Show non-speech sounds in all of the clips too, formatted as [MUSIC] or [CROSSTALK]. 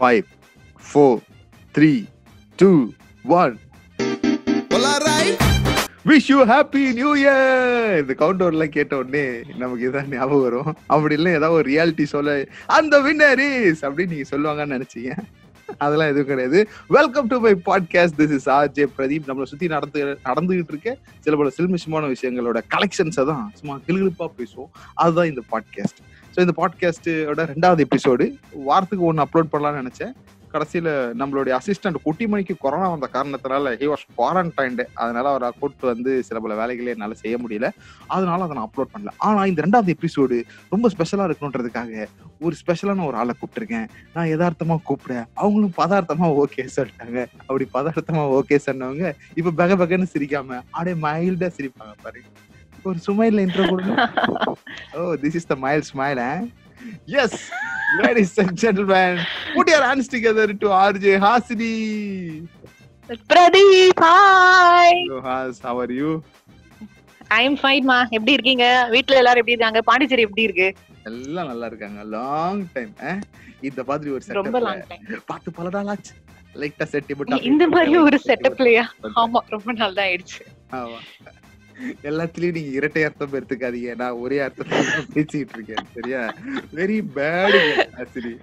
Five four three two one wish you happy new year இந்த count டவுன்லாம் கேட்ட உடனே நமக்கு இதான் ஞாபகம் வரும். அப்படி இல்லை ஏதாவது ஒரு ரியாலிட்டி சொல்ல அந்த வின்னர் இஸ் அப்படின்னு நீங்க சொல்லுவாங்கன்னு நினைச்சீங்க. அதெல்லாம் எதுவும் கிடையாது. Welcome to my podcast this is R J Pradeep நம்மளை சுத்தி நடந்து நடந்துகிட்டு இருக்க சில பல சில்மிஷமான விஷயங்களோட கலெக்ஷன்ஸை தான் சும்மா கிளுகிழுப்பா பேசுவோம். அதுதான் இந்த பாட்காஸ்ட் ஸோ இந்த பாட்காஸ்ட்டோட ரெண்டாவது எபிசோடு வாரத்துக்கு ஒன்று அப்லோட் பண்ணலாம்னு நினச்சேன். கடைசியில் நம்மளுடைய அசிஸ்டண்ட் குட்டிமணிக்கு கொரோனா வந்த காரணத்தினால ஹி வாஸ் குவாரண்டைன்டு அதனால அவரை கூட்டு வந்து சில பல வேலைகளே என்னால் செய்ய முடியல. அதனால அதை நான் அப்லோட் பண்ணல. ஆனால் இந்த ரெண்டாவது எபிசோடு ரொம்ப ஸ்பெஷலாக இருக்கணுன்றதுக்காக ஒரு ஸ்பெஷலான ஒரு ஆளை கூப்பிட்டுருக்கேன். நான் எதார்த்தமாக கூப்பிட்டேன் அவங்களும் பதார்த்தமாக ஓகே சொல்லிட்டாங்க. அப்படி பதார்த்தமாக ஓகே சொன்னவங்க இப்போ பக பகன்னு சிரிக்காம அப்படியே மைல்டாக சிரிப்பாங்க பாருங்க. ஒரு சுமைல இன்ட்ரோ கொடுங்க ஓ this is the mile smile yes ladies and gentlemen put your hands together to RJ Hasini. Pradeep hi so Has how are you? I am fine மா எப்படி இருக்கீங்க? வீட்ல எல்லாரும் எப்படி இருக்காங்க? பாண்டிச்சேரி எப்படி இருக்கு? எல்லாம் நல்லா இருக்காங்க. லாங் டைம் இந்த மாதிரி ஒரு ரொம்ப செட்டப் லாங் டைம் பார்த்து பல நாள் ஆச்சு. லைட்டா செட்டி போட்டு இந்த மாதிரி ஒரு செட்டப்லயா ஆமா ரொம்ப நாள் தான் ஆயிடுச்சு. ஆமா. எல்லாத்துலயும் நீங்க இரட்டை அர்த்தம் எடுத்துக்காதீங்க. நான் ஒரே அர்த்தம் பேசிட்டு இருக்கேன் சரியா? Very bad actually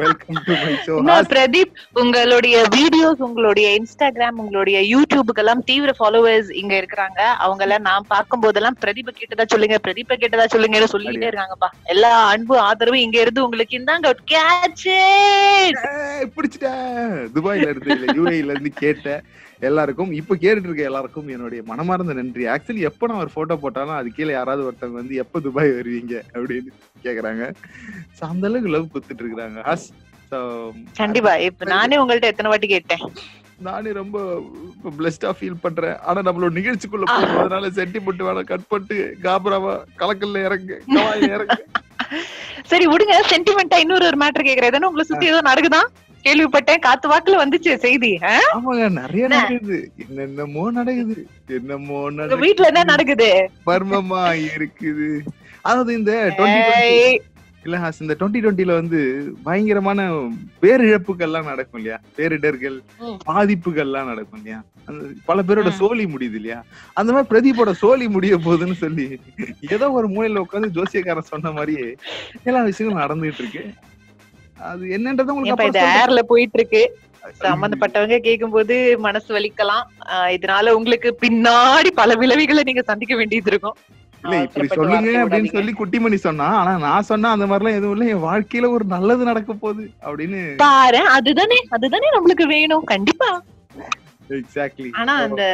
welcome to my show என்ன பிரதீப் உங்களுடைய வீடியோஸ் உங்களுடைய இன்ஸ்டாகிராம் உங்களுடைய யூடியூபுக்கு எல்லாம் தீவிர ஃபாலோவர்ஸ் இங்க இருக்கிறாங்க. அவங்க எல்லாம் நான் பார்க்கும் போதெல்லாம் பிரதீப கேட்டதா சொல்லுங்க பிரதீப கேட்டதா சொல்லுங்க சொல்லிக்கிட்டே இருக்காங்கப்பா. எல்லா அன்பு ஆதரவும் இங்க இருந்து உங்களுக்கு இந்தாங்க கேட்ச் பிடிச்சிட்டேன். துபாயில இருந்து இல்ல யூஏல இருந்து கேட்ட எல்லாருக்கும் இப்ப கேட்டுட்டு இருக்க எல்லாருக்கும் என்னுடைய மனமார்ந்த நன்றி. ஆக்சுவலி எப்ப நான் ஒரு போட்டோ போட்டாலும் அது கீழே யாராவது ஒருத்தவங்க வந்து எப்ப துபாய் வருவீங்க? அப்படின்னு கேக்குறாங்க. அந்த அளவுக்கு லவ் குத்துட்டு இருக்காங்க ஹஸ் கண்டிப்பா. இப்ப நானே உங்கள்ட்ட எத்தனை வாட்டி கேட்டேன். நானே ரொம்ப பிளஸ்டா ஃபீல் பண்றேன். ஆனா நம்மளோட நிகழ்ச்சிக்குள்ள போகும் அதனால சென்டிமெண்ட் வேணாம். கட் பண்ணிட்டு காபராவா கலக்கல்ல இறங்கு இறங்கு. [LAUGHS] சரி விடுங்க. சென்டிமெண்டா இன்னொரு ஒரு மேட்டர் கேக்குறேன். ஏதோ உங்களை சுத்தி ஏதோ நடக்குதா? கேள்விப்பட்டேன். காத்து வாக்குல வந்துச்சு செய்தி? ஆமாங்க நிறைய நடக்குது. என்னென்னமோ நடக்குது. என்னமோ நடக்குது வீட்ல என்ன நடக்குது. மர்மமா இருக்குது. அதாவது இந்த இல்ல ஹாஸ் இந்த டுவெண்ட்டி டுவெண்ட்டில வந்து பயங்கரமான பேரிழப்புகள்லாம் நடக்கும் இல்லையா? பேரிடர்கள் ம். பாதிப்புகள்லாம் நடக்கும் இல்லையா? அந்த பல பேரோட. சோலி முடியுது இல்லையா? அந்த மாதிரி பிரதீப்போட சோலி முடிய போகுதுன்னு சொல்லி ஏதோ ஒரு மூலையில உட்காந்து ஜோசியக்காரன் சொன்ன மாதிரியே எல்லா விஷயங்களும் நடந்துகிட்டு இருக்கு. அது என்னன்றது உங்களுக்கு இது. ஏர்ல போயிட்டு இருக்கு சம்பந்தப்பட்டவங்க கேக்கும்போது மனசு வலிக்கலாம். இதனால உங்களுக்கு பின்னாடி பல விளைவுகளை நீங்க சந்திக்க வேண்டியது இருக்கும். இல்ல இப்படி சொல்லுங்க அப்படின்னு. சொல்லி குட்டிமணி சொன்னா ஆனா நான் சொன்னா அந்த மாதிரிலாம் எதுவும் இல்ல. என் வாழ்க்கையில ஒரு நல்லது நடக்க போகுது அப்படின்னு பாரு அதுதானே அதுதானே நம்மளுக்கு வேணும். கண்டிப்பா. எக்ஸாக்ட்லி ஆனா அந்த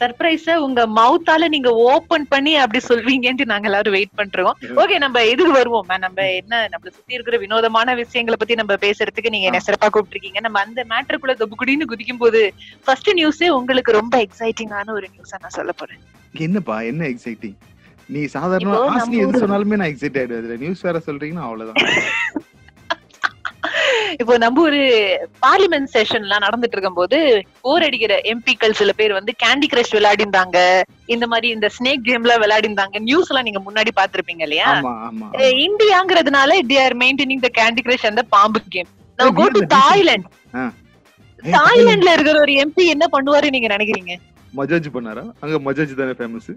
சர்ப்ரைஸ உங்க மவுத்தால நீங்க ஓபன் பண்ணி அப்படி சொல்வீங்கன்ட்டு நாங்க எல்லாரும் வெயிட் பண்றோம். ஓகே நம்ம இதுக்கு வருவோம் நம்ம என்ன நம்மள சுத்தி இருக்கிற வினோதமான விஷயங்களை பத்தி நம்ம பேசுறதுக்கு நீங்க என்ன சிறப்பா கூப்பிட்டுருக்கீங்க. நம்ம அந்த மேட்டருக்குள்ள கபுகுடின்னு குதிக்கும் போது ஃபர்ஸ்ட் நியூஸே உங்களுக்கு ரொம்ப எக்ஸைட்டிங்கான ஒரு நியூஸா நான் சொல்ல போறேன். என்னப்பா என்ன எக்ஸைட்டிங் நீ சாதாரண நம்ம எது சொன்னாலுமே நான் எக்ஸைட் ஆயிடுவேன். நியூஸ் வேற சொல்றீங்கன்னா அவ்வளவுதான். [LAUGHS] இப்போ நம்ம ஒரு பார்லிமெண்ட் செஷன் எல்லாம் நடந்துட்டு இருக்கும்போது போர் அடிக்கிற எம்பிக்கள் சில பேர் வந்து கேண்டி கிரஷ் விளையாடிந்தாங்க இந்த மாதிரி இந்த ஸ்னேக் கேம்ல விளையாடிந்தாங்க நியூஸ் எல்லாம் நீங்க முன்னாடி பாத்திருப்பீங்க இல்லையா? இந்தியாங்கிறதுனால are maintaining the candy crush and the பாம்பு game to are the Thailand. தாய்லாந்துல இருக்கிற ஒரு எம்பி என்ன பண்ணுவாரு நீங்க நினைக்கிறீங்க? மஜாஜ் பண்ணாரா? அங்க மஜாஜ் தானே ஃபேமஸ்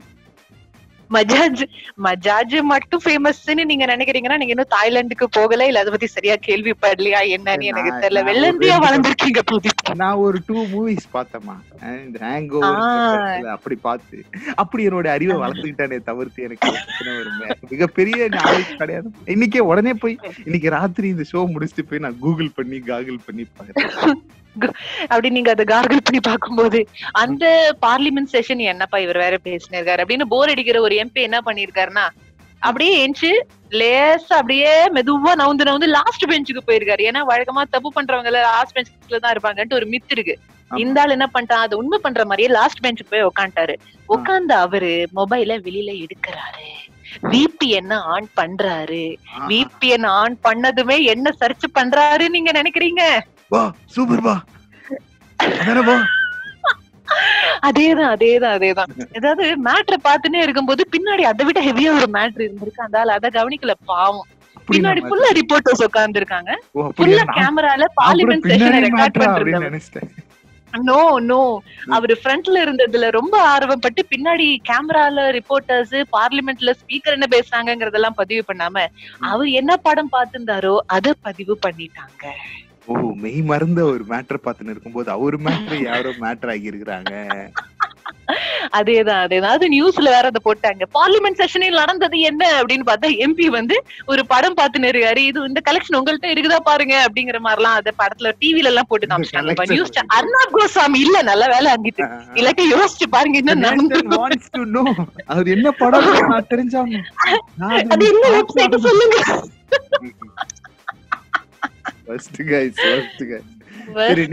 மஜாஜ் மஜாஜ் மட்டும் ஃபேமஸ்னு நீங்க நினைக்கிறீங்கன்னா நீங்க இன்னும் தாய்லாந்துக்கு போகல இல்ல அதை பத்தி சரியா கேள்விப்படலையா என்னன்னு எனக்கு தெரியல நான் வெள்ள ஒரு இந்தியா ரெண்டு வளர்ந்துருக்கீங்க பிரதீப். நான் ஒரு டூ மூவிஸ் பார்த்தேமா இந்த ஹேங் ஆ. அப்படி பார்த்து அப்படி என்னோட அறிவை வளர்த்துக்கிட்டானே தவிர்த்து எனக்கு ஒரு மிகப்பெரிய நாலேஜ் கிடையாது. இன்னைக்கே உடனே போய் இன்னைக்கு ராத்திரி இந்த ஷோ முடிச்சுட்டு போய் நான் கூகுள் பண்ணி காகுல் பண்ணி பாக்குறேன் அப்படி நீங்க அதை கார்கிள் பண்ணி பார்க்கும்போது அந்த பார்லிமெண்ட் செஷன் என்னப்பா இவர் வேற பேசினிருக்காரு? அப்படின்னு போர் அடிக்கிற ஒரு எம்பி என்ன பண்ணிருக்காருன்னா அப்படியே எஞ்சி லேசா அப்படியே மெதுவா நவுந்து நவுந்து லாஸ்ட் பெஞ்சுக்கு போயிருக்காரு. ஏன்னா வழக்கமா தப்பு பண்றவங்க லாஸ்ட் பெஞ்ச்ல தான் இருப்பாங்கன்ட்டு ஒரு மித்து இருக்கு. இந்த ஆள் என்ன பண்ணிட்டான்? அது உண்மை பண்ற மாதிரியே லாஸ்ட் பெஞ்சுக்கு போய் உட்காந்துட்டாரு உட்கார்ந்து அவரு மொபைல வெளியில எடுக்கிறாரு. விபிஎன் ஆன் பண்றாரு? விபிஎன் ஆன் பண்ணதுமே என்ன சர்ச் பண்றாரு நீங்க நினைக்கிறீங்க? வா சூப்பர் வா. வா. அதேதான் அதேதான் அதேதான். ஏதாவது மேட்ரை பார்த்துனே இருக்கும்போது பின்னாடி அதை விட ஹெவியா ஒரு மேட்ரு இருந்திருக்கு. அந்த ஆள் அதை கவனிக்கல பாவம். பின்னாடி ஃபுல்லா ரிப்போர்ட்டர்ஸ் உட்கார்ந்து இருக்காங்க ஃபுல்லா கேமரால பார்லிமெண்ட் செஷனை ரெக்கார்ட் நினைச்சிட்டேன். நோ நோ அவரு ஃப்ரண்ட்ல இருந்ததுல ரொம்ப ஆர்வப்பட்டு பின்னாடி கேமரால ரிப்போர்ட்டர்ஸ் பார்லிமெண்ட்ல ஸ்பீக்கர் என்ன பேசுறாங்கங்கறதெல்லாம் பதிவு பண்ணாம அவர் என்ன படம் பார்த்திருந்தாரோ அத பதிவு பண்ணிட்டாங்க. ஓ மெய் மறந்த ஒரு மேட்டர் பார்த்துன்னு இருக்கும்போது அவர் மேட்டர் யாரோ மேட்டர் ஆகி இருக்கிறாங்க அதேதான் அதேதான். அது நியூஸ்ல வேற அதை போட்டாங்க. பார்லிமெண்ட் செஷனில் நடந்தது என்ன அப்படின்னு பார்த்தா எம்பி வந்து ஒரு படம் பார்த்துன்னு இருக்காரு. இது இந்த கலெக்ஷன் உங்கள்ட்ட இருக்குதா பாருங்க அப்படிங்கிற மாதிரி எல்லாம் அதை படத்துல டிவில எல்லாம் போட்டு collection நியூஸ் அர்ணாப் கோசாமி இல்ல நல்ல வேலை அங்கிட்டு. இல்லாட்டி யோசிச்சு பாருங்க என்ன நடந்து அவர் என்ன படம் [LAUGHS] தெரிஞ்சாங்க அது என்ன வெப்சைட் சொல்லுங்க. ஃபர்ஸ்ட் கைஸ் ஃபர்ஸ்ட் கைஸ் சரி,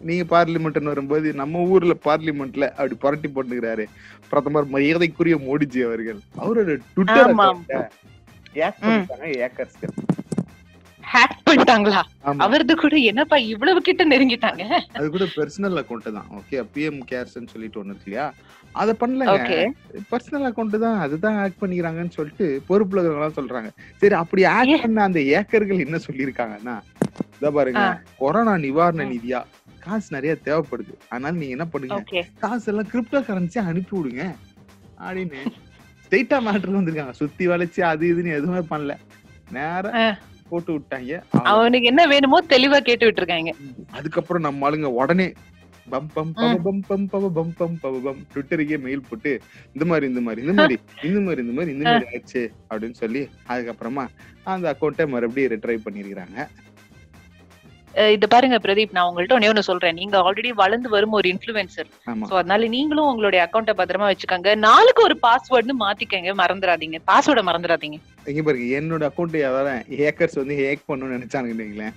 நீங்க பார்லிமெண்ட்னு வரும்போது நம்ம ஊர்ல பார்லிமெண்ட்ல அப்படி புரட்டி போட்டுக்கிறாரு. பிரதமர் மரியாதைக்குரிய மோடிஜி அவர்கள். அவரோட ட்விட்டர் ஆமா. ஹேக் பண்ணிட்டாங்களா? அவரது கூட என்னப்பா இவ்வளவு கிட்ட நெருங்கிட்டாங்க? அது கூட பெர்சனல் அக்கவுண்ட் தான். ஓகே பிஎம் கேர்ஸ்னு சொல்லிட்டு ஒண்ணு இல்லையா? அத பண்ணலங்க. பர்சனல் அக்கவுண்ட் தான். அதுதான் ஹேக் பண்ணிக்கிறாங்கன்னு சொல்லிட்டு பொறுப்புல இருக்கிறவங்க சொல்றாங்க. சரி அப்படி ஹேக் பண்ண அந்த ஏக்கர்கள் என்ன சொல்லியிருக்காங்கன்னா இதோ பாருங்க. கொரோனா நிவாரண. நிதியா? காசு நிறைய தேவைப்படுது. அதனால நீங்க என்ன பண்ணுங்க? காசு எல்லாம் கிரிப்டோ கரன்சி அனுப்பி விடுங்க. அப்படின்னு. ஸ்ட்ரெயிட்டா மேட்டர் வந்திருக்காங்க. சுத்தி வளைச்சு அது இதுன்னு எதுவுமே பண்ணல. நேரா ஆ. போட்டு விட்டாங்க. அவனுக்கு என்ன வேணுமோ தெளிவா கேட்டு விட்டுருக்காங்க. அதுக்கப்புறம் நம்ம ஆளுங்க உடனே பம் பம் பவ பம் பம் பவ பம் பம் பவ பம் ட்விட்டருக்கே மெயில் போட்டு இந்த மாதிரி இந்த மாதிரி இந்த மாதிரி [LAUGHS] இந்த மாதிரி இந்த மாதிரி இந்த மாதிரி ஆச்சு அப்படின்னு சொல்லி அதுக்கப்புறமா அந்த அக்கௌண்ட்டை மறுபடியும் ரிட்ரை பண்ணிருக்காங்க அஹ் இது பாருங்க பிரதீப் நான் உங்கள்ட்ட ஒண்ணே ஒண்ணு சொல்றேன். நீங்க ஆல்ரெடி வளர்ந்து வரும் ஒரு இன்ஃபுளுசர் சோ அதனால நீங்களும் உங்களுடைய அக்கௌண்ட்டை பத்திரமா வச்சுக்கோங்க. நாளுக்கு ஒரு பாஸ்வேர்ட்னு மாத்திக்கங்க மறந்துடாதீங்க பாஸ்வேர்டை மறந்துடாதீங்க இங்க பாருங்க என்னோட அக்கௌண்ட் யாராவது ஹேக்கர்ஸ் வந்து ஹேக் பண்ணணும்னு நினைச்சாங்கன்னு வைங்களேன்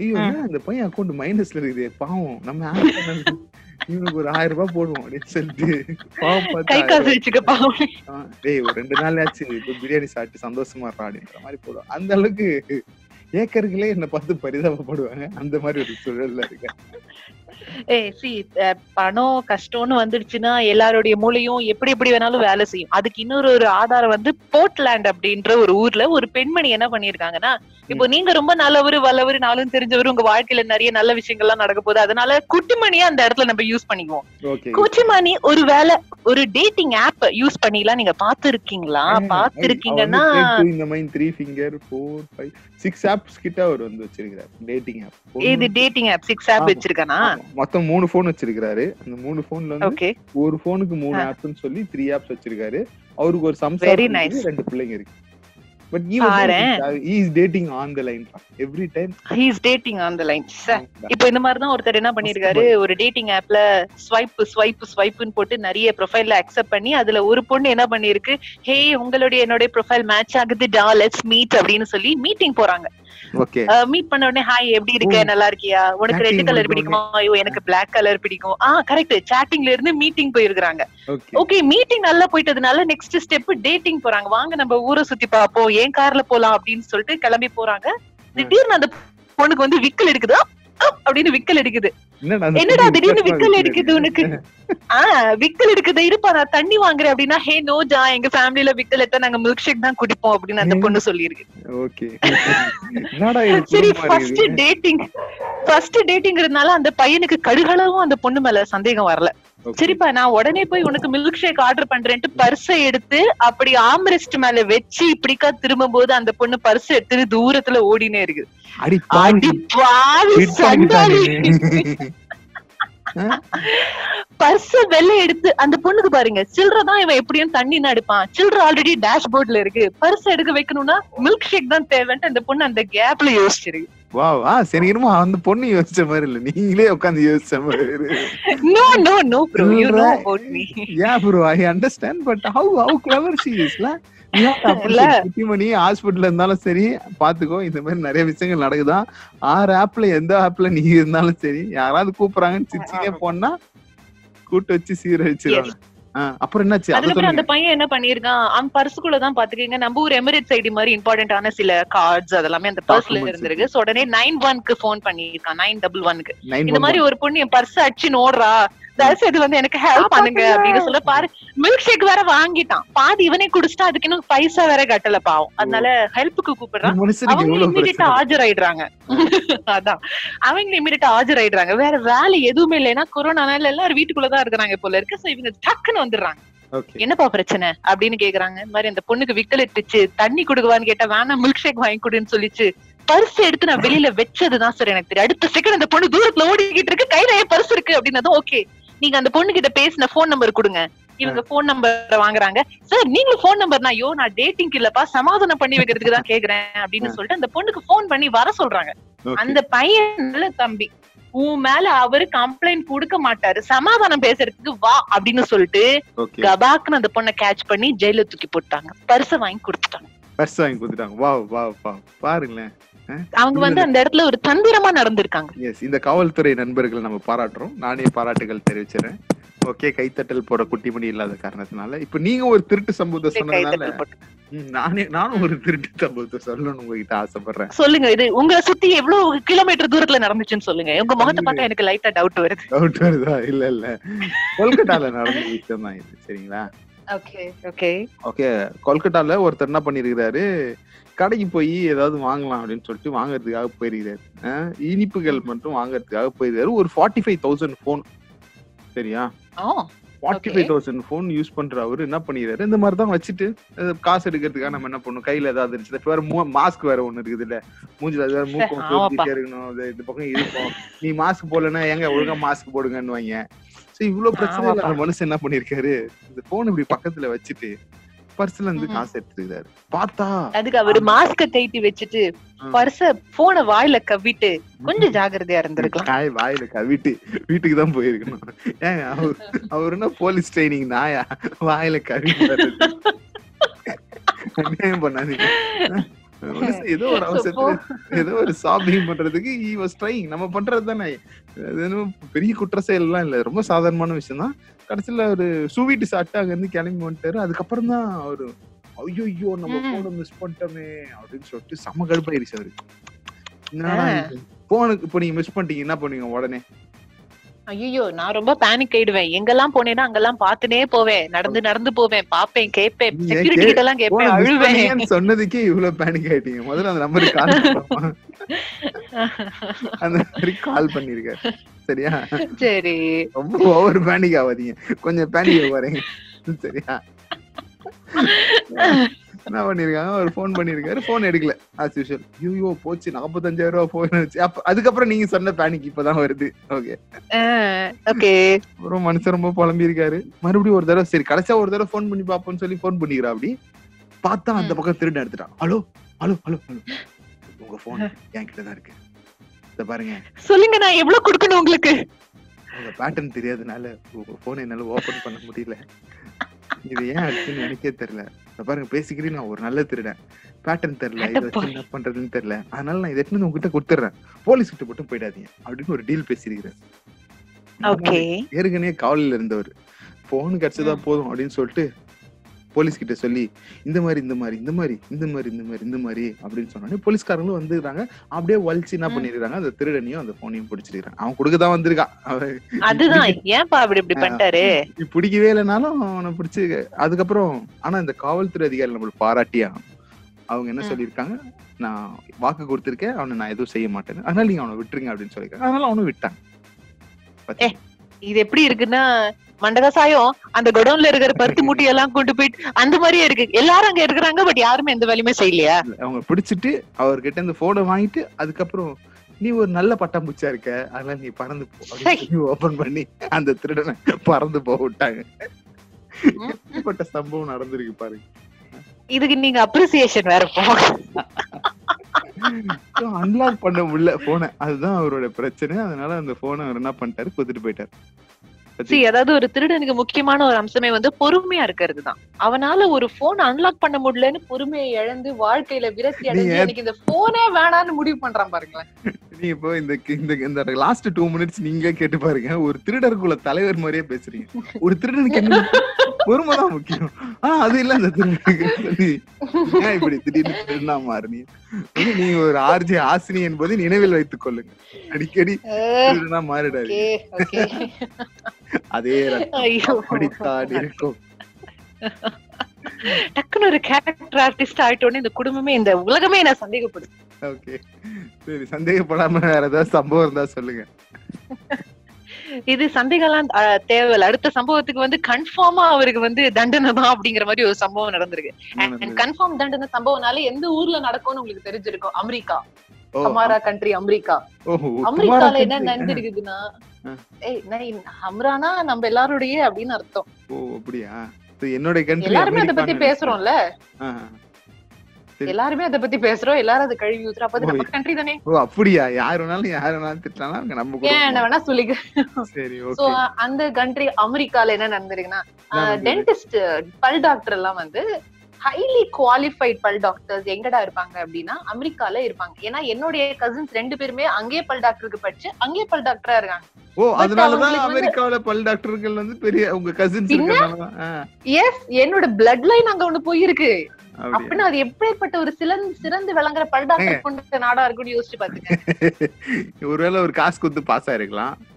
ஐயோ அந்த பையன் அக்கௌண்ட் மைனஸ்ல இருக்குது? பாவம் நம்ம. இவனுக்கு ஒரு ஆயிரம் ரூபாய் போடுவோம் அப்படின்னு சொல்லிட்டு பாவம். பார்த்து டேய் ஒரு ரெண்டு நாள் ஆச்சு இப்ப பிரியாணி சாப்பிட்டு சந்தோஷமா இருறா அப்படின்ற மாதிரி போடுவோம். அந்த அளவுக்கு ஏக்கர்களே என்ன பார்த்து பரிதாபப்படுவாங்க. அந்த மாதிரி ஒரு சூழல்ல இருக்க ஏய் சி பணம் கஷ்டம்னு வந்துடுச்சுன்னா எல்லாருடைய மூளையும் எப்படி எப்படி வேணாலும் வேலை செய்யும். அதுக்கு இன்னொரு ஒரு ஆதாரம் வந்து போர்ட்லாண்ட் அப்படின்ற ஒரு ஊர்ல ஒரு பெண்மணி என்ன பண்ணிருக்காங்கன்னா இப்போ நீங்க ரொம்ப நல்லவரு வல்லவரு நாளும் தெரிஞ்சவரு உங்க வாழ்க்கையில நிறைய நல்ல விஷயங்கள்லாம் நடக்க போகுது. அதனால குட்டிமணியா அந்த இடத்துல நம்ம யூஸ் பண்ணிக்குவோம். குச்சிமணி ஒரு வேலை ஒரு டேட்டிங் ஆப் யூஸ் பண்ணிலாம் நீங்க பாத்து இருக்கீங்களா பாத்து இருக்கீங்கன்னா இந்த mind three finger four five six apps கிட்ட அவர் வந்து வச்சிருக்கிறார். டேட்டிங் இது app dating app six app. வச்சிருக்கானா? மொத்தம் மூணு போன் வச்சிருக்காரு அந்த மூணு போன்ல வந்து ஒரு போனுக்கு மூணு ஆ. ஆப்ஸ்னு சொல்லி த்ரீ ஆப்ஸ் வச்சிருக்காரு. அவருக்கு ஒரு சம்சாரம் ரெண்டு பிள்ளைங்க இருக்கு. But. Is dating on the line every time he's dating on the line இப்போ இந்த மாதிரி தான் ஒருத்தர் என்ன பண்ணிருக்காரு ஒரு டேட்டிங் ஆப்ல ஸ்வைப் ஸ்வைப் ஸ்வைப்னு போட்டு நிறைய ப்ரொஃபைல்ல அக்செப்ட் பண்ணி அதுல ஒரு பொண்ணு என்ன பண்ணிருக்கு ஹே உங்களுடைய என்னுடைய ப்ரொஃபைல் மேட்ச் ஆகுது டா லெட்ஸ் மீட் அப்படின்னு சொல்லி மீட்டிங் போறாங்க. மீட் பண்ண உடனே ஹாய் எப்படி இருக்க? ஓ. நல்லா இருக்கியா? உனக்கு ரெட் கலர் பிடிக்குமா? ஐயோ எனக்கு பிளாக் கலர் பிடிக்கும். ஆ கரெக்ட் சாட்டிங்ல இருந்து மீட்டிங் போயிருக்காங்க ஓகே மீட்டிங் நல்லா போயிட்டதுனால நெக்ஸ்ட் ஸ்டெப் டேட்டிங் போறாங்க. வாங்க நம்ம ஊரை சுத்தி பாப்போம் ஏன் கார்ல போலாம்? அப்படின்னு சொல்லிட்டு கிளம்பி போறாங்க. திடீர்னு அந்த பொண்ணுக்கு வந்து விக்கல் எடுக்குது. அப்படின்னு விக்கல் எடுக்குது என்னடா திடீர்னு விக்கல். எடுக்குது உனக்கு ஆஹ் விக்கல் எடுக்குது இருப்பா நான் தண்ணி வாங்குறேன் அப்படின்னா ஹே நோஜா எங்க ஃபேமிலில விக்கல் எடுத்தா நாங்க மில்க் ஷேக் தான் குடிப்போம் அப்படின்னு அந்த பொண்ணு சொல்லியிருக்கு இது சரி ஃபர்ஸ்ட்? டேட்டிங் ஃபர்ஸ்ட் டேட்டிங்கிறதுனால அந்த பையனுக்கு கடுகளவும் அந்த பொண்ணு மேல சந்தேகம் வரல. சரிப்பா நான் உடனே போய் உனக்கு மில்க் ஷேக் ஆர்டர் பண்றேன்ட்டு பர்ஸை எடுத்து அப்படி ஆம்ரெஸ்ட் மேல வச்சு இப்படிக்கா திரும்பும் போது அந்த பொண்ணு பர்ஸ் எடுத்து தூரத்துல ஓடினே இருக்கு. பர்ஸ [LAUGHS] வெளில எடுத்து அந்த பொண்ணுக்கு பாருங்க சில்லற தான் இவன் எப்படியும் தண்ணி அடிப்பான் சில்லற ஆல்ரெடி டேஷ்போர்ட்ல இருக்கு. பர்ஸ் எடுக்க வைக்கணும்னா மில்க் ஷேக் தான் தேவைன்ட்டு அந்த பொண்ணு அந்த கேப்ல யோசிச்சிருக்கு. Wow, ஆ, சரி இருமா அந்த பொண்ணு யோசிச்ச மாதிரி இல்ல நீங்களே உட்காந்து யோசிச்ச மாதிரி. No no no bro you know. About me Yeah, bro, I understand, but how how clever she is, ல? We have to இல்ல. appreciate. குட்டிமணி ஹாஸ்பிட்டல்ல இருந்தாலும் சரி பாத்துக்கோ இந்த மாதிரி நிறைய விஷயங்கள் நடக்குதான் ஆறு ஆப்ல எந்த ஆப்ல நீ இருந்தாலும் சரி யாராவது கூப்பிடுறாங்கன்னு சிச்சினே போனா கூட்டு வச்சு சீர வச்சிருவாங்க அப்புறம் என்னாச்சு? அதை அதுக்கப்புறம் அந்த பையன் என்ன பண்ணிருக்கான் அவன் பர்சுக்குள்ளதான் பாத்துக்கீங்க. நம்ம ஊர் எமிரேட்ஸ் ஐடி மாதிரி இம்பார்ட்டன்டான சில கார்ட்ஸ் அதெல்லாமே அந்த பர்ஸ்ல இருந்திருக்கு. சோ உடனே நைன் ஒன்க்கு போன் பண்ணிருக்கான் நைன் டபுள் ஒன்க்கு இந்த மாதிரி ஒரு பொண்ணு என் பர்ஸ் அடிச்சு நோடுறா. தயவு செய்து வந்து எனக்கு ஹெல்ப் பண்ணுங்க அப்படின்னு சொல்ல பாரு. மில்க் ஷேக் வேற வாங்கிட்டான். பாதி இவனே குடிச்சிட்டா அதுக்கு இன்னும் பைசா வேற கட்டல பாவம். அதனால ஹெல்ப்புக்கு கூப்பிடுறான். அவங்க இமீடியட்டா பிரச்சனை? ஆஜராயிடுறாங்க. [LAUGHS] அதான். அவங்க இமீடியட்டா ஆஜராயிடுறாங்க. வேற வேலை எதுவுமே இல்லைன்னா கொரோனானால எல்லாரும் வீட்டுக்குள்ளதான் இருக்கிறாங்க போல இருக்கு. சோ இவங்க டக்குன்னு வந்துடுறாங்க. என்னப்பா பிரச்சனை? அப்படின்னு கேக்குறாங்க. இந்த மாதிரி அந்த பொண்ணுக்கு விக்கல் எடுத்துச்சு தண்ணி குடுக்குவான்னு கேட்டா வேணாம் மில்க் ஷேக் வாங்கி கொடுன்னு சொல்லிச்சு. பர்ஸ் எடுத்து நான் வெளியில வச்சதுதான் சார் எனக்கு தெரியும். அடுத்த செகண்ட் அந்த பொண்ணு தூரத்துல ஓடிக்கிட்டு இருக்கு. கையில பர்ஸ் இருக்கு. அப்படின்னதும் ஓகே நீங்க அந்த பொண்ணு கிட்ட பேசின போன் நம்பர் கொடுங்க. இவங்க போன் நம்பர் வாங்குறாங்க. சார் நீங்களும் போன் நம்பர் நான் யோ நான் டேட்டிங் இல்லப்பா சமாதானம் பண்ணி வைக்கிறதுக்கு தான் கேக்குறேன் அப்படின்னு சொல்லிட்டு அந்த பொண்ணுக்கு போன் பண்ணி வர சொல்றாங்க. அந்த பையன் தம்பி உன் மேல அவரு கம்ப்ளைண்ட் கொடுக்க மாட்டாரு சமாதானம் பேசுறதுக்கு வா அப்படின்னு சொல்லிட்டு கபாக்குன்னு அந்த பொண்ணை கேட்ச் பண்ணி ஜெயில தூக்கி போட்டாங்க பரிச வாங்கி கொடுத்துட்டாங்க. பர்ஸ் வாங்கி கொடுத்துட்டாங்க. வா வா வா பாருங்களேன். அவங்க வந்து அந்த இடத்துல ஒரு தந்திரமா நடந்திருக்காங்க. எஸ் இந்த காவல்துறை நண்பர்களை நம்ம பாராட்டுறோம். நானே பாராட்டுகள் தெரிவிச்சிடறேன் ஓகே கைத்தட்டல் போட குட்டிமணி இல்லாத காரணத்தினால. இப்ப நீங்க ஒரு திருட்டு சம்பவத்தை சொன்னதுனால நானே நானும் ஒரு திருட்டு சம்பவத்தை சொல்லணும்னு உங்ககிட்ட ஆசைப்படுறேன். சொல்லுங்க இது உங்களை சுத்தி எவ்வளவு கிலோமீட்டர் தூரத்துல நடந்துச்சுன்னு சொல்லுங்க. உங்க முகத்தை பார்த்தா எனக்கு லைட்டா டவுட் வருது. டவுட் வருதா? இல்ல இல்ல. கொல்கட்டால நடந்த விஷயம் தான் இது சரிங்களா? ஓகே கொல்கட்டால ஒருத்தர் என்ன பண்ணிருக்கிறாரு? கடைக்கு போய் ஏதாவது வாங்கலாம் அப்படின்னு சொல்லிட்டு வாங்குறதுக்காக போயிருக்கிறாரு. இனிப்புகள் மட்டும் வாங்குறதுக்காக போயிருக்காரு ஒரு ஃபார்ட்டி ஃபைவ் தௌசண்ட் போன் சரியா forty. Five thousand phone use பண்ற அவரு என்ன பண்ணிடுறாரு இந்த மாதிரி தான் வச்சுட்டு காசு எடுக்கிறதுக்காக நம்ம என்ன பண்ணணும் கையில ஏதாவது இருந்துச்சு. வேற மாஸ்க் வேற ஒண்ணு இருக்குது இல்ல மூஞ்சில அது வேற மூக்கம் இருக்கணும். இந்த பக்கம் இருக்கும் நீ மாஸ்க் போடலன்னா எங்க ஒழுங்கா மாஸ்க் போடுங்கன்னு வைங்க இவ்வளவு பிரச்சனை மனுஷன் என்ன பண்ணிருக்காரு? இந்த போன் இப்படி பக்கத்துல வச்சுட்டு பர்ஸ்ல இருந்து. காசு எடுத்துருக்காரு. பார்த்தா அதுக்கு அவரு மாஸ்க கைட்டி வச்சுட்டு ஆ. பர்ச போன வாயில கவ்விட்டு கொஞ்சம் ஜாகிரதையா இருந்திருக்கலாம். வாயில கவிட்டு வீட்டுக்கு தான் போயிருக்கணும். ஏங்க அவர் அவர் என்ன போலீஸ் ட்ரைனிங் நாயா? வாயில கவி அநியாயம் [LAUGHS] பண்ணாதீங்க? ஏதோ ஒரு [LAUGHS] அவசரத்துல ஏதோ ஒரு ஷாப்பிங் பண்றதுக்கு ஈ வாஸ் ட்ரைங் நம்ம பண்றது தானே? பெரிய குற்ற செயல் எல்லாம் இல்ல. ரொம்ப சாதாரணமான விஷயம் தான் கடைசியில ஒரு சூவீட்டு சாப்பிட்டு அங்க இருந்து கிளம்பி வந்துட்டாரு. அதுக்கப்புறம் தான் அவரு ஐயோ ஐயோ நம்ம. போன மிஸ் பண்ணிட்டோமே அப்படின்னு சொல்லிட்டு செம கடுப்பாயிருச்சு அவரு. என்னடா போனுக்கு இப்போ நீங்க மிஸ் பண்ணிட்டீங்க. என்ன பண்ணுவீங்க உடனே? ஐயோ நான் ரொம்ப பேனிக் ஆயிடுவேன். எங்கெல்லாம் போனேன்னா அங்கெல்லாம் பாத்துனே போவேன். நடந்து நடந்து போவேன். பாப்பேன் கேட்பேன். நீங்க செக்யூரிட்டி கிட்ட எல்லாம் கேட்பேன் அழுவேன். சொன்னதுக்கே இவ்வளவு பேனிக் ஆயிட்டீங்க. முதல்ல அந்த நம்பருக்கு கால் அந்த மாதிரி கால் பண்ணிருக்காரு. சரியா? சரி. ரொம்ப ஓவர் பேனிக் ஆகாதீங்க. கொஞ்சம் பேனிக் வரீங்க சரியா? [LAUGHS] என்ன பண்ணிருக்காங்க? ஒரு ஃபோன் பண்ணிருக்காரு. ஃபோன் எடுக்கல ஆஸ் யூஷுவல் ஐயோ போச்சு. நாற்பத்தஞ்சாயிரம் ரூபாய் போயிடுச்சு அப்ப அதுக்கப்புறம் நீங்க சொன்ன பேனிக் இப்பதான் வருது. ஓகே ஓகே அப்புறம் மனுஷன் ரொம்ப புலம்பி இருக்காரு மறுபடியும் ஒரு தடவை சரி கடைசியா ஒரு தடவை ஃபோன் பண்ணி பாப்போம்னு சொல்லி ஃபோன் பண்ணிக்கிறா அப்படி. பார்த்தா அந்த. பக்கம் திருடன் எடுத்துட்டான். Hello hello hello hello. உங்க போன் என்கிட்ட தான் இருக்கு. இத பாருங்க. சொல்லுங்க நான் எவ்வளவு கொடுக்கணும் உங்களுக்கு? உங்க பேட்டர்ன் தெரியாதனால உங்க போனை என்னால ஓபன் பண்ண முடியல. இது ஏன் அடிச்சுன்னு எனக்கே தெரியல. பாருங்க பேசிக்கிறேன் நான் ஒரு நல்ல திருடன். பேட்டர்ன் தெரியல இதை வச்சு என்ன பண்றதுன்னு தெரியல. அதனால நான் இதை வந்து உங்ககிட்ட கொடுத்துறேன். போலீஸ் கிட்ட மட்டும் போயிடாதீங்க. அப்படின்னு ஒரு டீல் பேசியிருக்கிறேன் ஏற்கனவே காவலில் இருந்தவர். போன் கிடைச்சதா போதும் அப்படின்னு சொல்லிட்டு போலீஸ் கிட்ட சொல்லி இந்த மாதிரி இந்த மாதிரி இந்த மாதிரி இந்த மாதிரி இந்த மாதிரி இந்த மாதிரி அப்படின்னு சொன்னோடனே போலீஸ்காரங்களும் வந்துருக்காங்க அப்படியே வலிச்சு என்ன. பண்ணிருக்காங்க அந்த திருடனையும் அந்த போனையும் பிடிச்சிருக்காங்க அவன் கொடுக்கதான் வந்திருக்கான் அவன் அதுதான். ஏன்பா அப்படி இப்படி பண்ணிட்டாரு? நீ பிடிக்கவே இல்லைனாலும் அவனை பிடிச்சு அதுக்கப்புறம் ஆனா இந்த காவல்துறை அதிகாரி நம்மளுக்கு பாராட்டியா? அவங்க என்ன. சொல்லியிருக்காங்க? நான் வாக்கு கொடுத்திருக்கேன். அவனை நான் எதுவும் செய்ய மாட்டேன் அதனால நீங்க அவனை விட்டுருங்க அப்படின்னு சொல்லியிருக்காங்க. அதனால அவனும் விட்டான். பாத்தீங்களா? இது எப்படி இருக்குன்னா மண்டகசாயம் அந்த குடோன்ல இருக்கிற பருத்தி மூட்டை எல்லாம் கொண்டு போயிட்டு அந்த மாதிரியே இருக்கு. எல்லாரும் அங்க இருக்கிறாங்க பட் யாருமே எந்த வேலையுமே செய்யலையா. அவங்க பிடிச்சிட்டு அவர்கிட்ட இந்த போனை வாங்கிட்டு அதுக்கப்புறம் நீ ஒரு நல்ல பட்டாம்பூச்சியா இருக்க அதனால நீ பறந்து போ ஓபன் பண்ணி அந்த திருடனை பறந்து போக விட்டாங்க. ம். எப்படிப்பட்ட சம்பவம் நடந்திருக்கு பாருங்க. இதுக்கு நீங்க அப்ரிசியேஷன் வேற போ அன்லாக் பண்ண முடியல போனை அதுதான் அவரோட பிரச்சனை. அதனால அந்த போனை அவர் என்ன பண்ணிட்டாரு? குத்துட்டு போயிட்டாரு. See, அதாவது ஒரு திருடனுக்கு முக்கியமான ஒரு அம்சமே வந்து பொறுமையா இருக்கிறது தான். அவனால ஒரு போன் அன்லாக் பண்ண முடியலன்னு பொறுமையை இழந்து வாழ்க்கையில விரக்தி அடைஞ்சு எனக்கு இந்த போனே வேணான்னு முடிவு பண்றான் பாருங்களேன். நீ இப்போ இந்த இந்த இந்த லாஸ்ட் டூ மினிட்ஸ் நீங்க கேட்டு பாருங்க. ஒரு திருடருக்குள்ள தலைவர் மாதிரியே பேசுறீங்க. ஒரு திருடனுக்கு என்ன [LAUGHS] பொறுமை தான் முக்கியம். ஆனா அது இல்ல அந்த ஏன் இப்படி திடீர்னு திருநா மாறுனீ? நீ ஒரு ஆர்ஜி ஆசினி என்பதை நினைவில் வைத்துக் கொள்ளுங்க அடிக்கடி திருநா மாறிடாது அதே அப்படித்தான் இருக்கும் டக்குன்னு ஒரு கேரக்டர் ஆர்டிஸ்ட் ஆயிட்டோன்னு இந்த குடும்பமே இந்த உலகமே என்ன சந்தேகப்படுது ஓகே சரி சந்தேகப்படாம வேற ஏதாவது சம்பவம் இருந்தா சொல்லுங்க இது சந்தேகம்லாம் அஹ், தேவையில்ல அடுத்த சம்பவத்துக்கு வந்து கன்ஃபார்மா அவருக்கு வந்து தண்டனை தான் அப்படிங்கிற மாதிரி ஒரு சம்பவம் நடந்திருக்கு கன்ஃபார்ம் தண்டனை சம்பவம்னால எந்த ஊர்ல நடக்கும்னு உங்களுக்கு தெரிஞ்சிருக்கும் அமெரிக்கா ஹமாரா கண்ட்ரி அமெரிக்கா அமெரிக்கால என்ன. நடந்திருக்குதுன்னா. ஏய் நான் ஹம்ரானா நம்ம எல்லாருடைய அப்படின்னு அர்த்தம். ஓ அப்படியா? என்னோட கண்ட்ரி எல்லாருமே அத பத்தி பேசுறோம்ல. எல்லாருமே அத பத்தி பேசுறோம். எல்லாரும் அதை கழுவி ஊத்துறோம். அப்ப நம்ம கண்ட்ரி தானே? ஓ அப்படியா? யார் வேணாலும் யார் வேணாலும் திட்டலாம். நம்ம கூட ஏன் என்ன வேணா சொல்லிக்க. சரி சோ அந்த கண்ட்ரி அமெரிக்கால என்ன நடந்திருக்குன்னா. டென்டிஸ்ட் பல் டாக்டர் எல்லாம் வந்து ஹைலி குவாலிஃபைட் பல் டாக்டர்ஸ் எங்கடா இருப்பாங்க அப்படின்னா அமெரிக்கால இருப்பாங்க. ஏன்னா என்னுடைய கசின்ஸ் ரெண்டு பேருமே அங்கேயே பல் டாக்டருக்கு படிச்சு அங்கேயே பல் டாக்டரா இருக்காங்க. ஓ அதனாலதான் அமெரிக்காவுல பல் டாக்டர்கள் வந்து பெரிய உங்க கசின்ஸ் எஸ் என்னோட பிளட் லைன் அங்க ஒண்ணு போயிருக்கு. அப்படின்னா அது எப்படிப்பட்ட ஒரு சிறந்து சிறந்து விளங்குற பல் டாக்டர் கொண்ட நாடா இருக்கும்னு யோசிச்சு பாத்துங்க [LAUGHS] ஒருவேளை ஒரு காசு கொடுத்து பாஸ் ஆயிருக்கலாம். யாருக்கு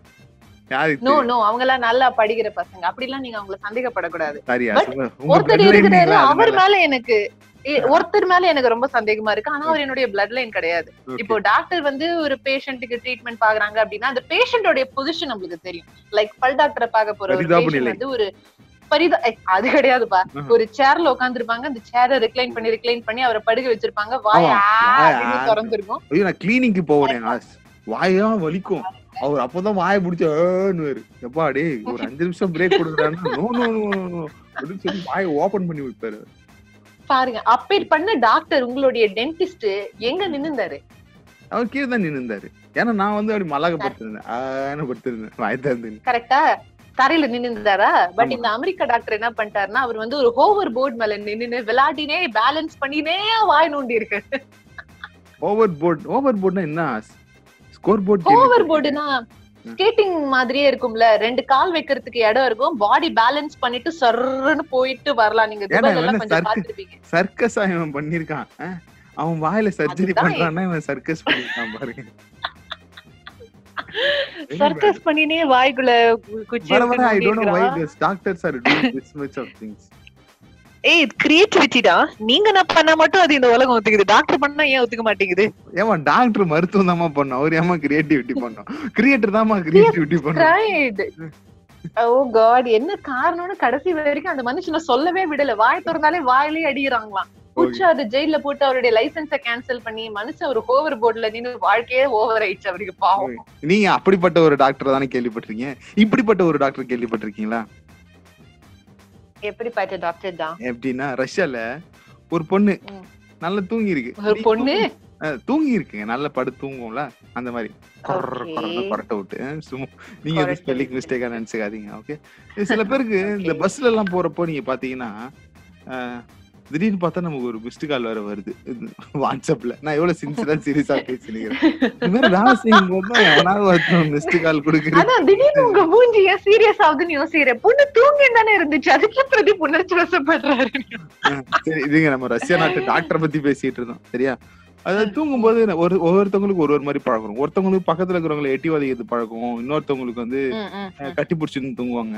நோ நோ அவங்க எல்லாம் நல்லா படிக்கிற பசங்க. அப்படி எல்லாம் நீங்க அவங்கள சந்தேகப்படக்கூடாது. ஒருத்தர் இருக்கிறாரு அவர்? மேல. எனக்கு ஒருத்தர் மேல எனக்கு ரொம்ப சந்தேகமா இருக்கு. ஆனா அவர் என்னுடைய பிளட் லைன் கிடையாது. இப்போ டாக்டர் வந்து ஒரு பேஷண்ட்டுக்கு ட்ரீட்மெண்ட் பாக்குறாங்க அப்படின்னா அந்த பேஷண்டோட பொசிஷன் நம்மளுக்கு தெரியும். லைக் பல் டாக்டரை பார்க்க போற ஒரு. வந்து ஒரு பரிதா அது கிடையாதுப்பா. ஒரு சேர்ல உட்காந்துருப்பாங்க அந்த சேரை ரிக்ளைன் பண்ணி ரிக்ளைன் பண்ணி அவரை படுக்க வச்சிருப்பாங்க. வாய். திறந்திருக்கும். நான் கிளீனிங்க்கு போவேன் [LAUGHS] வாயா வலிக்கும். அவர் அப்பதான் வாயை ஏன்னு எப்பா டேய் ஒரு [LAUGHS] அஞ்சு நிமிஷம் பிரேக் கொடுக்குறான்னு நோ நோ நோ நோ அப்படின்னு சொல்லி வாயை ஓபன் பண்ணி வைப்பாரு. பாருங்க அப்பேர் பண்ண டாக்டர் உங்களுடைய டென்டிஸ்ட் எங்க நின்னுந்தாரு? அவர் கீழே தான் நின்று இருந்தாரு ஏன்னா நான் வந்து அப்படி மலாக படுத்திருந்தேன். ஆன்னு படுத்திருந்தேன்? வாய் திறந்து கரெக்டா தரையில நின்னுந்தாரா? பட். இந்த அமெரிக்கா டாக்டர் என்ன பண்ணிட்டாருன்னா அவர் வந்து ஒரு ஹோவர் போர்ட் மேல நின்னு விளையாடினே பேலன்ஸ் பண்ணினே வாய் நோண்டி இருக்கு. ஓவர் போர்ட் ஓவர் போர்ட்னா என்ன? ஸ்கோர் போர்ட் ஹோவர் போர்டுனா ஸ்கேட்டிங் மாதிரியே இருக்கும்ல. ரெண்டு கால் வைக்கிறதுக்கு இடம் இருக்கும். பாடி பேலன்ஸ் பண்ணிட்டு சர்ன்னு போயிட்டு வரலாம். நீங்க கொஞ்சம் சர்க்கஸ் இவன் பண்ணிருக்கான் அவன் வாயில சர்ஜரி பண்றான்னா இவன் சர்க்கஸ் பண்ணிருக்கான் பாருங்க [LAUGHS] சர்க்கஸ் பண்ணினே வாய்க்குள்ள குச்சி வர வர I don't know why. This doctors are doing this much of things ஏய் கிரியேட்டிவிட்டிடா நீங்க நான் பண்ணா மட்டும் அது இந்த உலகம் ஒத்துக்குது. டாக்டர் பண்ணா ஏன் ஒத்துக்க மாட்டேங்குது? ஏமா டாக்டர் மருத்துவம் தாமா பண்ணோம். அவர் ஏமா கிரியேட்டிவிட்டி பண்ணோம்? கிரியேட்டர் தாமா கிரியேட்டிவிட்டி பண்ணோம். ஓ காட் என்ன காரணம்னு கடைசி வரைக்கும் அந்த மனுஷனை சொல்லவே விடல. வாய் திறந்தாலே வாயிலே அடிக்கிறாங்களாம். புடிச்சு அது ஜெயில போட்டு அவருடைய லைசன்ஸ கேன்சல் பண்ணி மனுஷன் ஒரு ஹோவர் போர்டுல நின்னு வாழ்க்கையே ஓவர் ஆயிடுச்சு அவருக்கு பாவம். நீங்க அப்படிப்பட்ட ஒரு டாக்டர் தானே கேள்விப்பட்டிருக்கீங்க? இப்படிப்பட்ட ஒரு டாக்டர் கேள்விப்பட்டிருக்கீங்களா? எப்படி பார்த்த டாக்டர் தான் எப்படின்னா ரஷ்யால ஒரு பொண்ணு. நல்லா தூங்கி இருக்கு ஒரு பொண்ணு? தூங்கி இருக்குங்க நல்லா படுத்து தூங்கும்ல அந்த மாதிரி. கொரட்டை விட்டு. சும்மா நீங்க எதுவும் ஸ்பெல்லிங். மிஸ்டேக்கா நினைச்சுக்காதீங்க ஓகே சில பேருக்கு [LAUGHS] இந்த. பஸ்ல எல்லாம் போறப்போ நீங்க பாத்தீங்கன்னா திடீர்னு பார்த்தா நமக்கு ஒரு மிஸ்டு கால் வேற வருது. வாட்ஸ்அப்ல நான் எவ்வளவு சின்சியரா சீரியஸா பேசினுக்கிறேன். இந்த மாதிரி வேலை செய்யும் போது மிஸ்டு கால் கொடுக்குறது அதான் திடீர்னு உங்க மூஞ்சி ஏன் சீரியஸ் ஆகுதுன்னு யோசிக்கிறேன். பொண்ணு தூங்கி தானே இருந்துச்சு. அதுக்கு பிரதி உணர்ச்சி வசப்படுறாரு. சரி இதுங்க நம்ம ரஷ்யா நாட்டு டாக்டர் பத்தி பேசிட்டு இருந்தோம். சரியா? அதாவது தூங்கும்போது ஒரு ஒவ்வொருத்தவங்களுக்கு ஒரு ஒரு மாதிரி பழகும் ஒருத்தவங்களுக்கு பக்கத்துல இருக்கிறவங்களை எட்டி வதைக்கிறது பழக்கம் இன்னொருத்தவங்களுக்கு வந்து கட்டி பிடிச்சிருந்து தூங்குவாங்க.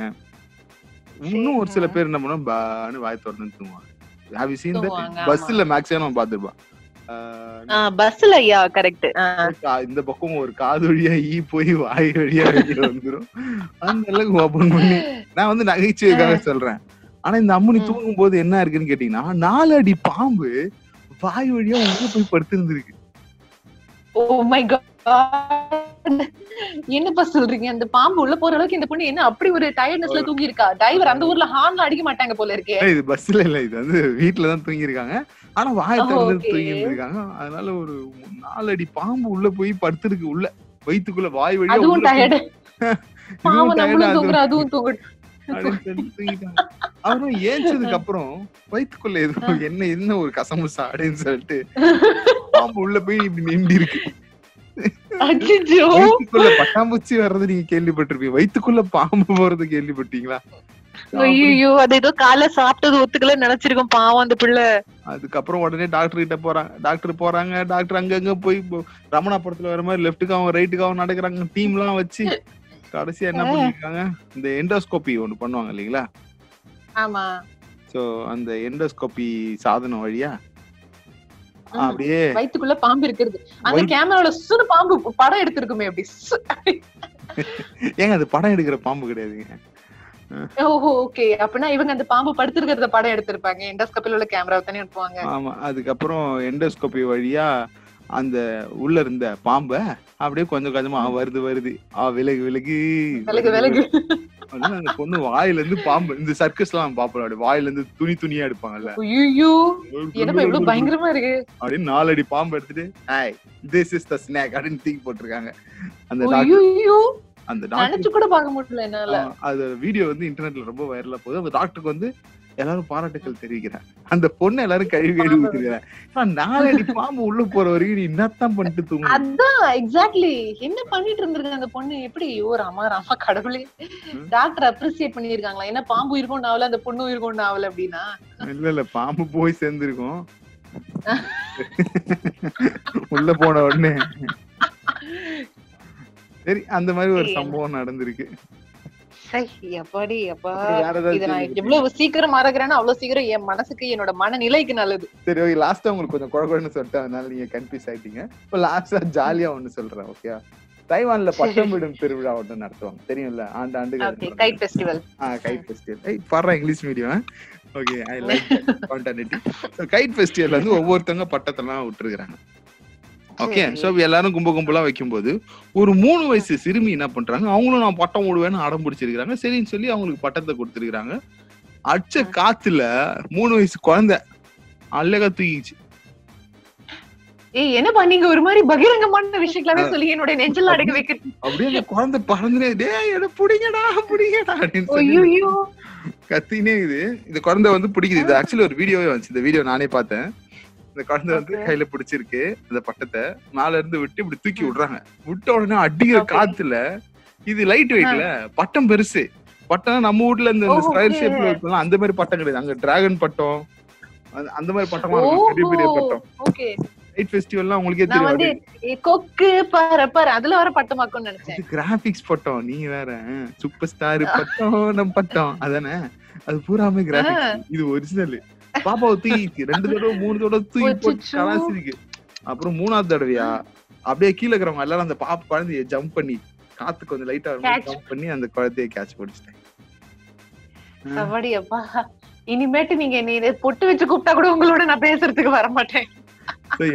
இன்னும் ஒரு சில பேர் என்ன பண்ணுவோம் பான்னு வாய் திறந்து தூங்குவாங்க. ஹாவ் யூ சீன் ஆமா. பஸ்ல மேக்ஸிமம் பாத்துருப்பான் பஸ்ல ஐயா கரெக்ட் இந்த பக்கம் ஒரு காது வழியா ஈ போய் வாய் வழியா வெளியே வந்துரும். அந்த அளவுக்கு ஓபன் பண்ணி நான் வந்து நகைச்சுவைக்காக சொல்றேன். ஆனா இந்த அம்முனி. தூங்கும் போது என்ன இருக்குன்னு கேட்டீங்கன்னா நாலு அடி பாம்பு வாய் வழியா உள்ள போய் படுத்திருந்திருக்கு. ஓ மை காட் என்னப்பா சொல்றீங்க? அந்த பாம்பு உள்ள போற அளவுக்கு இந்த பொண்ணு என்ன அப்படி ஒரு டயர்ட்னஸ்ல தூங்கி இருக்கா டிரைவர் அந்த ஊர்ல ஹார்ன்ல அடிக்க மாட்டாங்க போல இருக்கே. இது பஸ்ல இல்ல. இது வந்து வீட்டுல தான் தூங்கி இருக்காங்க ஆனா வாயை திறந்து. தூங்கி இருந்திருக்காங்க அதனால ஒரு நாலு அடி பாம்பு உள்ள போய் படுத்திருக்கு உள்ள. வயித்துக்குள்ள வாய் வழியா அதுவும் டயர்டு tired. [LAUGHS] நம்மளும் ஆகுது. தூங்குறோம் அதுவும் தூங்கட்டும். அவரும் ஏஞ்சதுக்கு அப்புறம் வயித்துக்குள்ள ஏதோ என்ன என்ன ஒரு கசமுசா அப்படின்னு சொல்லிட்டு பாம்பு உள்ள போய் இப்படி நின்று இருக்கு. அச்சோ வயித்துக்குள்ள பட்டாம்பூச்சி வர்றது நீங்க கேள்விப்பட்டிருப்பீங்க. வயித்துக்குள்ள பாம்பு போறது கேள்விப்பட்டீங்களா? ஐயோ அது ஏதோ காலைல சாப்பிட்டது ஒத்துக்கல நினைச்சிருக்கோம் பாவம் அந்த பிள்ளை. அதுக்கப்புறம் உடனே டாக்டர் கிட்ட போறாங்க டாக்டர் போறாங்க டாக்டர் அங்கங்க போய் இப்போ ரமணாபுரத்துல வர மாதிரி லெஃப்ட்டுக்காவும் ரைட்டுக்காவும் நடக்கிறாங்க. டீம் எல்லாம் வச்சு கடைசியா என்ன பண்ணிருக்காங்க? இந்த எண்டோஸ்கோபி ஒண்ணு பண்ணுவாங்க இல்லைங்களா? ஆமா. சோ அந்த எண்டோஸ்கோபி சாதனம் வழியா. அப்படியே வயித்துக்குள்ள பாம்பு இருக்கிறது. அந்த கேமரால சுடு பாம்பு படம் எடுத்திருக்குமே அப்படி. ஏங்க அது படம் எடுக்கிற பாம்பு கிடையாதுங்க. ஓஹோ ஓகே அப்படின்னா இவங்க அந்த பாம்பு படுத்திருக்கிறத படம் எடுத்திருப்பாங்க. எண்டோஸ்கோப்பில உள்ள கேமரா தானே எடுப்பாங்க ஆமா அதுக்கப்புறம் எண்டோஸ்கோபி வழியா அந்த உள்ள இருந்த பாம்பை அப்படியே கொஞ்சம் கொஞ்சமா வருது வருது. ஆ விலகு விலகு. அந்த பொண்ணு வாயில இருந்து பாம்பு இந்த சர்க்கஸ் எல்லாம் பாப்போம் அப்படி வாயில இருந்து துணி துணியா எடுப்பாங்கல்ல. பயங்கரமா இருக்கு? அப்படின்னு நாலடி பாம்பு எடுத்துட்டு hi this is the snake அப்படின்னு தூக்கி போட்டிருக்காங்க. அந்த அந்த டாக்டர் கூட பார்க்க முடியல என்னால. அது வீடியோ வந்து இன்டர்நெட்ல ரொம்ப வைரலா போகுது. அந்த டாக்டருக்கு வந்து எல்லாரும் பாராட்டுக்கள் தெரிவிக்கிறாங்க. அந்த பொண்ணு எல்லாரும் கழுவி கழுவி ஊத்துக்கிறாங்க நாலடி பாம்பு உள்ள போற வரைக்கும் நீ என்னத்தான் பண்ணிட்டு தூங்க அதான் எக்ஸாக்ட்லி என்ன பண்ணிட்டு இருந்திருக்கு அந்த பொண்ணு? எப்படி? ஓ ராமா ராமா கடவுளே. டாக்டர் அப்ரிசியேட் பண்ணிருக்காங்களா என்ன பாம்பு இருக்கும் ஆகல அந்த பொண்ணு இருக்கும் ஆகல அப்படின்னா? இல்ல இல்ல பாம்பு போய் சேர்ந்திருக்கும். உள்ள போன உடனே. சரி அந்த மாதிரி ஒரு. சம்பவம் நடந்திருக்கு. எப்பாடி ஏதாவது இத நான் எவ்வளவு சீக்கிரம் மறக்கிறேன்னா அவ்வளவு சீக்கிரம் என் மனசுக்கு என்னோட மனநிலைக்கு நல்லது. சரி ஓகே லாஸ்டா உங்களுக்கு கொஞ்சம் குழகுன்னு சொல்லிட்டு அதனால நீங்க கன்ஃபியூஸ் ஆயிட்டீங்க. இப்போ லாஸ்டா ஜாலியா ஒண்ணு சொல்றேன் ஓகே தைவான்ல [LAUGHS] பட்டம் விடும் திருவிழா ஒன்று நடத்துவாங்க தெரியும்ல? ஆண்டு ஆண்டு கைட் ஃபெஸ்டிவல் கைட் ஃபெஸ்டிவல் ஐய் பாரு English medium okay I like continuity kite festival வந்து ஒவ்வொருத்தவங்க பட்டத்தெல்லாம் விட்டுருக்காங்க ஓகே. சோ எல்லாரும் கும்ப கும்பலா வைக்கும்போது ஒரு மூணு வயசு சிறுமி என்ன பண்றாங்க? அவங்களும் நான் பட்டம் விடுவேன்னு அடம் பிடிச்சிருக்காங்க சரின்னு சொல்லி அவங்களுக்கு பட்டத்தை கொடுத்துருக்காங்க அடிச்ச காத்துல மூணு வயசு குழந்தை அழகா தூக்கிச்சு ஏய் என்ன பண்ணீங்க ஒரு மாதிரி பகிரங்கமான விஷயங்களாவே சொல்லி என்னோட நெஞ்சல் அடக்க வைக்க அப்படியே அந்த குழந்தை பறந்துனே டேய் என்ன புடிங்கடா புடிங்கடா ஐயோ கத்தினே இது இந்த குழந்தை வந்து பிடிக்குது. இது ஆக்சுவலி ஒரு வீடியோவே வந்துச்சு. இந்த வீடியோ நானே பார்த்தேன். இந்த குழந்தை வந்து. கையில பிடிச்சிருக்கு அந்த பட்டத்தை மேல இருந்து விட்டு இப்படி தூக்கி விடுறாங்க. விட்ட உடனே அடிக்கிற. காத்துல இது லைட் வெயிட்ல பட்டம் பெருசு. பட்டம் நம்ம வீட்ல இந்த ஸ்கொயர் okay. ஷேப்ல இருக்கலாம் அந்த மாதிரி பட்டம் கிடையாது. அங்க டிராகன் பட்டம் அந்த- மாதிரி பட்டமா இருக்கும். பெரிய பெரிய பட்டம். லைட் ஃபெஸ்டிவல்லாம் உங்களுக்கே தெரியும் கொக்கு பாரு பாரு அதுல வர பட்டமாக்கும்னு நினைச்சேன். கிராபிக்ஸ் பட்டம். நீங்க வேற சூப்பர் ஸ்டார் பட்டம் நம்ம பட்டம். அதானே? அது பூராமே கிராபிக்ஸ் இது ஒரிஜினல் பாப்பாவை தூக்கி ரெண்டு தடவை மூணு தடவை தூக்கி போட்டு. கலாசிருக்கு. அப்புறம் மூணாவது தடவையா? அப்படியே கீழே இருக்கிறவங்க எல்லாரும் அந்த பாப்பா குழந்தைய ஜம்ப் பண்ணி காத்து கொஞ்சம் லைட்டா. ஜம்ப் பண்ணி அந்த குழந்தைய கேட்ச் பிடிச்சிட்டேன் சவடி அப்பா இனிமேட்டு நீங்க என்னை இதை பொட்டு வச்சு கூப்பிட்டா கூட உங்களோட நான் பேசுறதுக்கு வர மாட்டேன்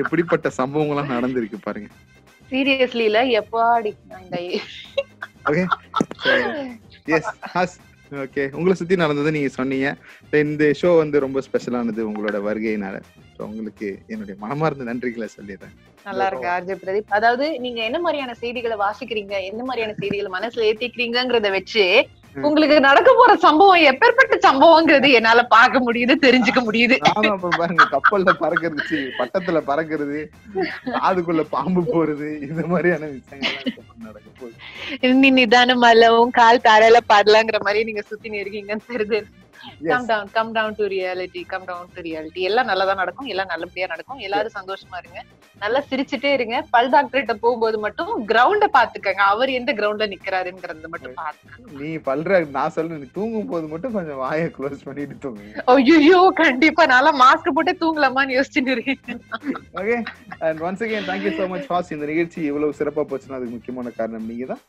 எப்படிப்பட்ட சம்பவங்கள்லாம் நடந்திருக்கு பாருங்க. சீரியஸ்லி இல்ல எப்பாடி நான் இந்த ஓகே எஸ் ஹாஸ் ஓகே உங்களை சுத்தி நடந்தது நீங்க சொன்னீங்க. இந்த ஷோ வந்து ரொம்ப ஸ்பெஷலானது உங்களோட வருகையினால. உங்களுக்கு என்னுடைய மனமார்ந்த நன்றிகளை சொல்லிடுறேன். நல்லா இருக்கு ஆர்ஜே பிரதீப். அதாவது நீங்க என்ன மாதிரியான செய்திகளை வாசிக்கிறீங்க? என்ன மாதிரியான செய்திகளை மனசுல ஏத்திக்கிறீங்கங்கறத வச்சு. உங்களுக்கு நடக்க போற சம்பவம் எப்பேற்பட்ட சம்பவங்கிறது என்னால பார்க்க முடியுது தெரிஞ்சுக்க முடியுது. பாருங்க கப்பல்ல பறக்கிறது பட்டத்துல பறக்கிறது காதுக்குள்ள பாம்பு போறது இந்த மாதிரியான விஷயங்கள்லாம் இப்ப நடக்க போகுது. நீ நிதானம் அல்லவும் கால் தாரால பாடலாங்கிற மாதிரி நீங்க சுத்தி இருக்கீங்கன்னு தெரியுது. Come down come down to reality come down to reality எல்லாம் நல்லதா நடக்கும் எல்லாம் நல்லபடியா நடக்கும். எல்லாரும் சந்தோஷமா இருங்க. நல்லா சிரிச்சுட்டே இருங்க. பல் டாக்டர்கிட்ட போகும்போது மட்டும் கிரவுண்ட பாத்துக்கங்க அவர் எந்த கிரவுண்ட்ல நிக்கிறாருங்கிறத மட்டும் பாத்துக்கங்க நீ பல்ற நான் சொல்றேன் நீ தூங்கும் போது மட்டும் கொஞ்சம் வாயை க்ளோஸ் பண்ணிட்டு தூங்குங்க. ஐயோ கண்டிப்பா. நல்லா மாஸ்க் போட்டு தூங்கலாமான்னு யோசிச்சுட்டு இருக்கேன். Okay and once again thank you so much fast இந்த நிகழ்ச்சி இவ்வளவு சிறப்பா போச்சுன்னா அதுக்கு முக்கியமான காரணம் நீங்க தான்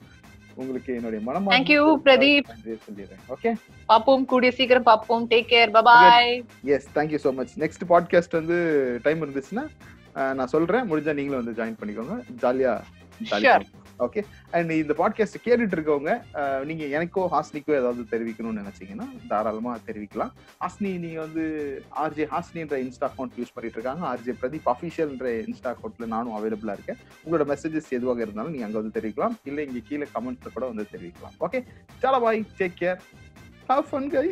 உங்களுக்கு என்னுடைய மனமா Thank you, பிரதீப். சொல்லிடுறேன். ஓகே பாப்போம் கூடிய சீக்கிரம் பாப்போம். Take care bye bye yes thank you so much next podcast வந்து டைம் இருந்துச்சுன்னா நான் சொல்றேன். முடிஞ்சா நீங்களும் வந்து ஜாயின் பண்ணிக்கோங்க. ஜாலியா Sure. ஓகே அண்ட் இந்த பாட்காஸ்ட் கேட்டுட்டு இருக்கவங்க நீங்க எனக்கோ ஹாஸ்னிக்கோ ஏதாவது தெரிவிக்கணும்னு நினைச்சீங்கன்னா தாராளமா தெரிவிக்கலாம். ஹாஸ்னி நீங்க வந்து ஆர்ஜே ஹாஸ்னின்ற இன்ஸ்டா அக்கௌண்ட் யூஸ் பண்ணிட்டு இருக்காங்க ஆர்ஜே பிரதீப் அஃபிஷியல்ன்ற இன்ஸ்டா அக்கௌண்ட்ல நானும் அவைலபிளா இருக்கேன். உங்களோட மெசேஜஸ் எதுவாக இருந்தாலும் நீங்க அங்க வந்து தெரிவிக்கலாம். இல்ல இங்க கீழே கமெண்ட்ல கூட வந்து தெரிவிக்கலாம். Okay சலோ bye take care have fun guys